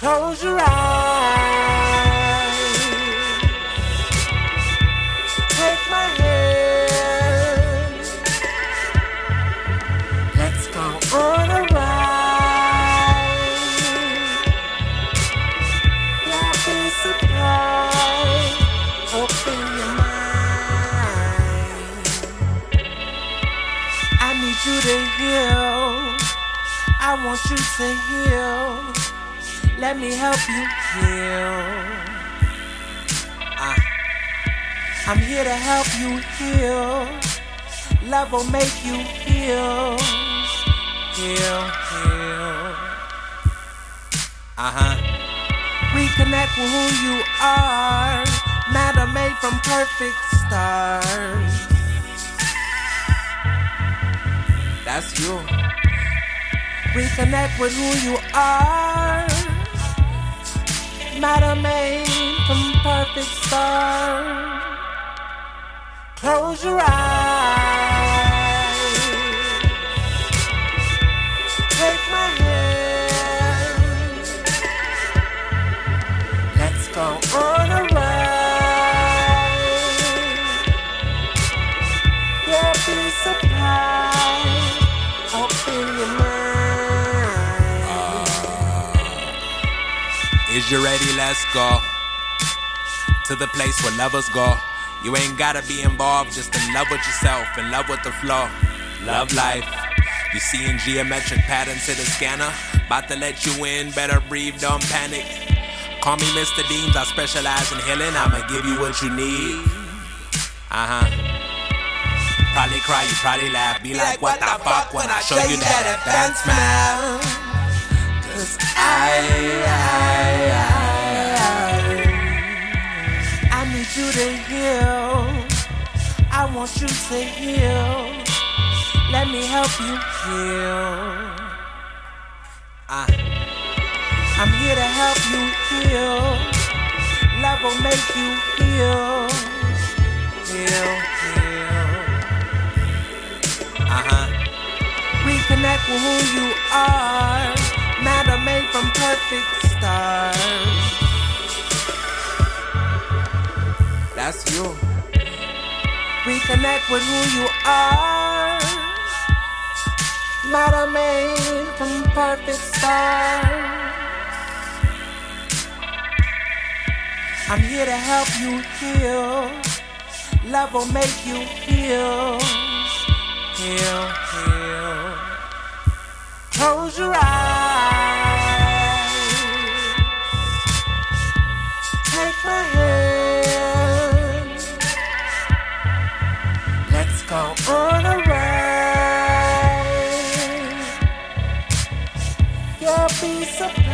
Close your eyes. Take my hand. Let's go on a ride. Be surprised. Open your mind. I need you to heal. I want you to heal. Let me help you heal. Uh, I'm here to help you heal. Love will make you heal. Heal, heal. Uh huh. Reconnect with who you are. Matter made from perfect stars. That's you. Reconnect with who you are. Matter made from perfect stars. Close your eyes. Take my hand. Let's go on a ride. Yeah, be surprised. Is you ready? Let's go to the place where lovers go. You ain't gotta be involved, just in love with yourself, in love with the flow. Love life. You seeing geometric patterns to the scanner. About to let you in, better breathe, don't panic. Call me Mr. Deems, I specialize in healing. I'ma give you what you need. Uh huh. Probably cry, you probably laugh. Be like, what the fuck when I show you that advanced smile. Want you to heal. Let me help you heal. Uh, I'm here to help you heal. Love will make you heal. Heal, heal. Uh huh. Reconnect with who you are. Matter made from perfect stars. That's you. Reconnect with who you are. Matter made from perfect stars. I'm here to help you heal. Love will make you heal. Heal, heal. Close your eyes. Take my hand. Go on a ride. You'll be surprised.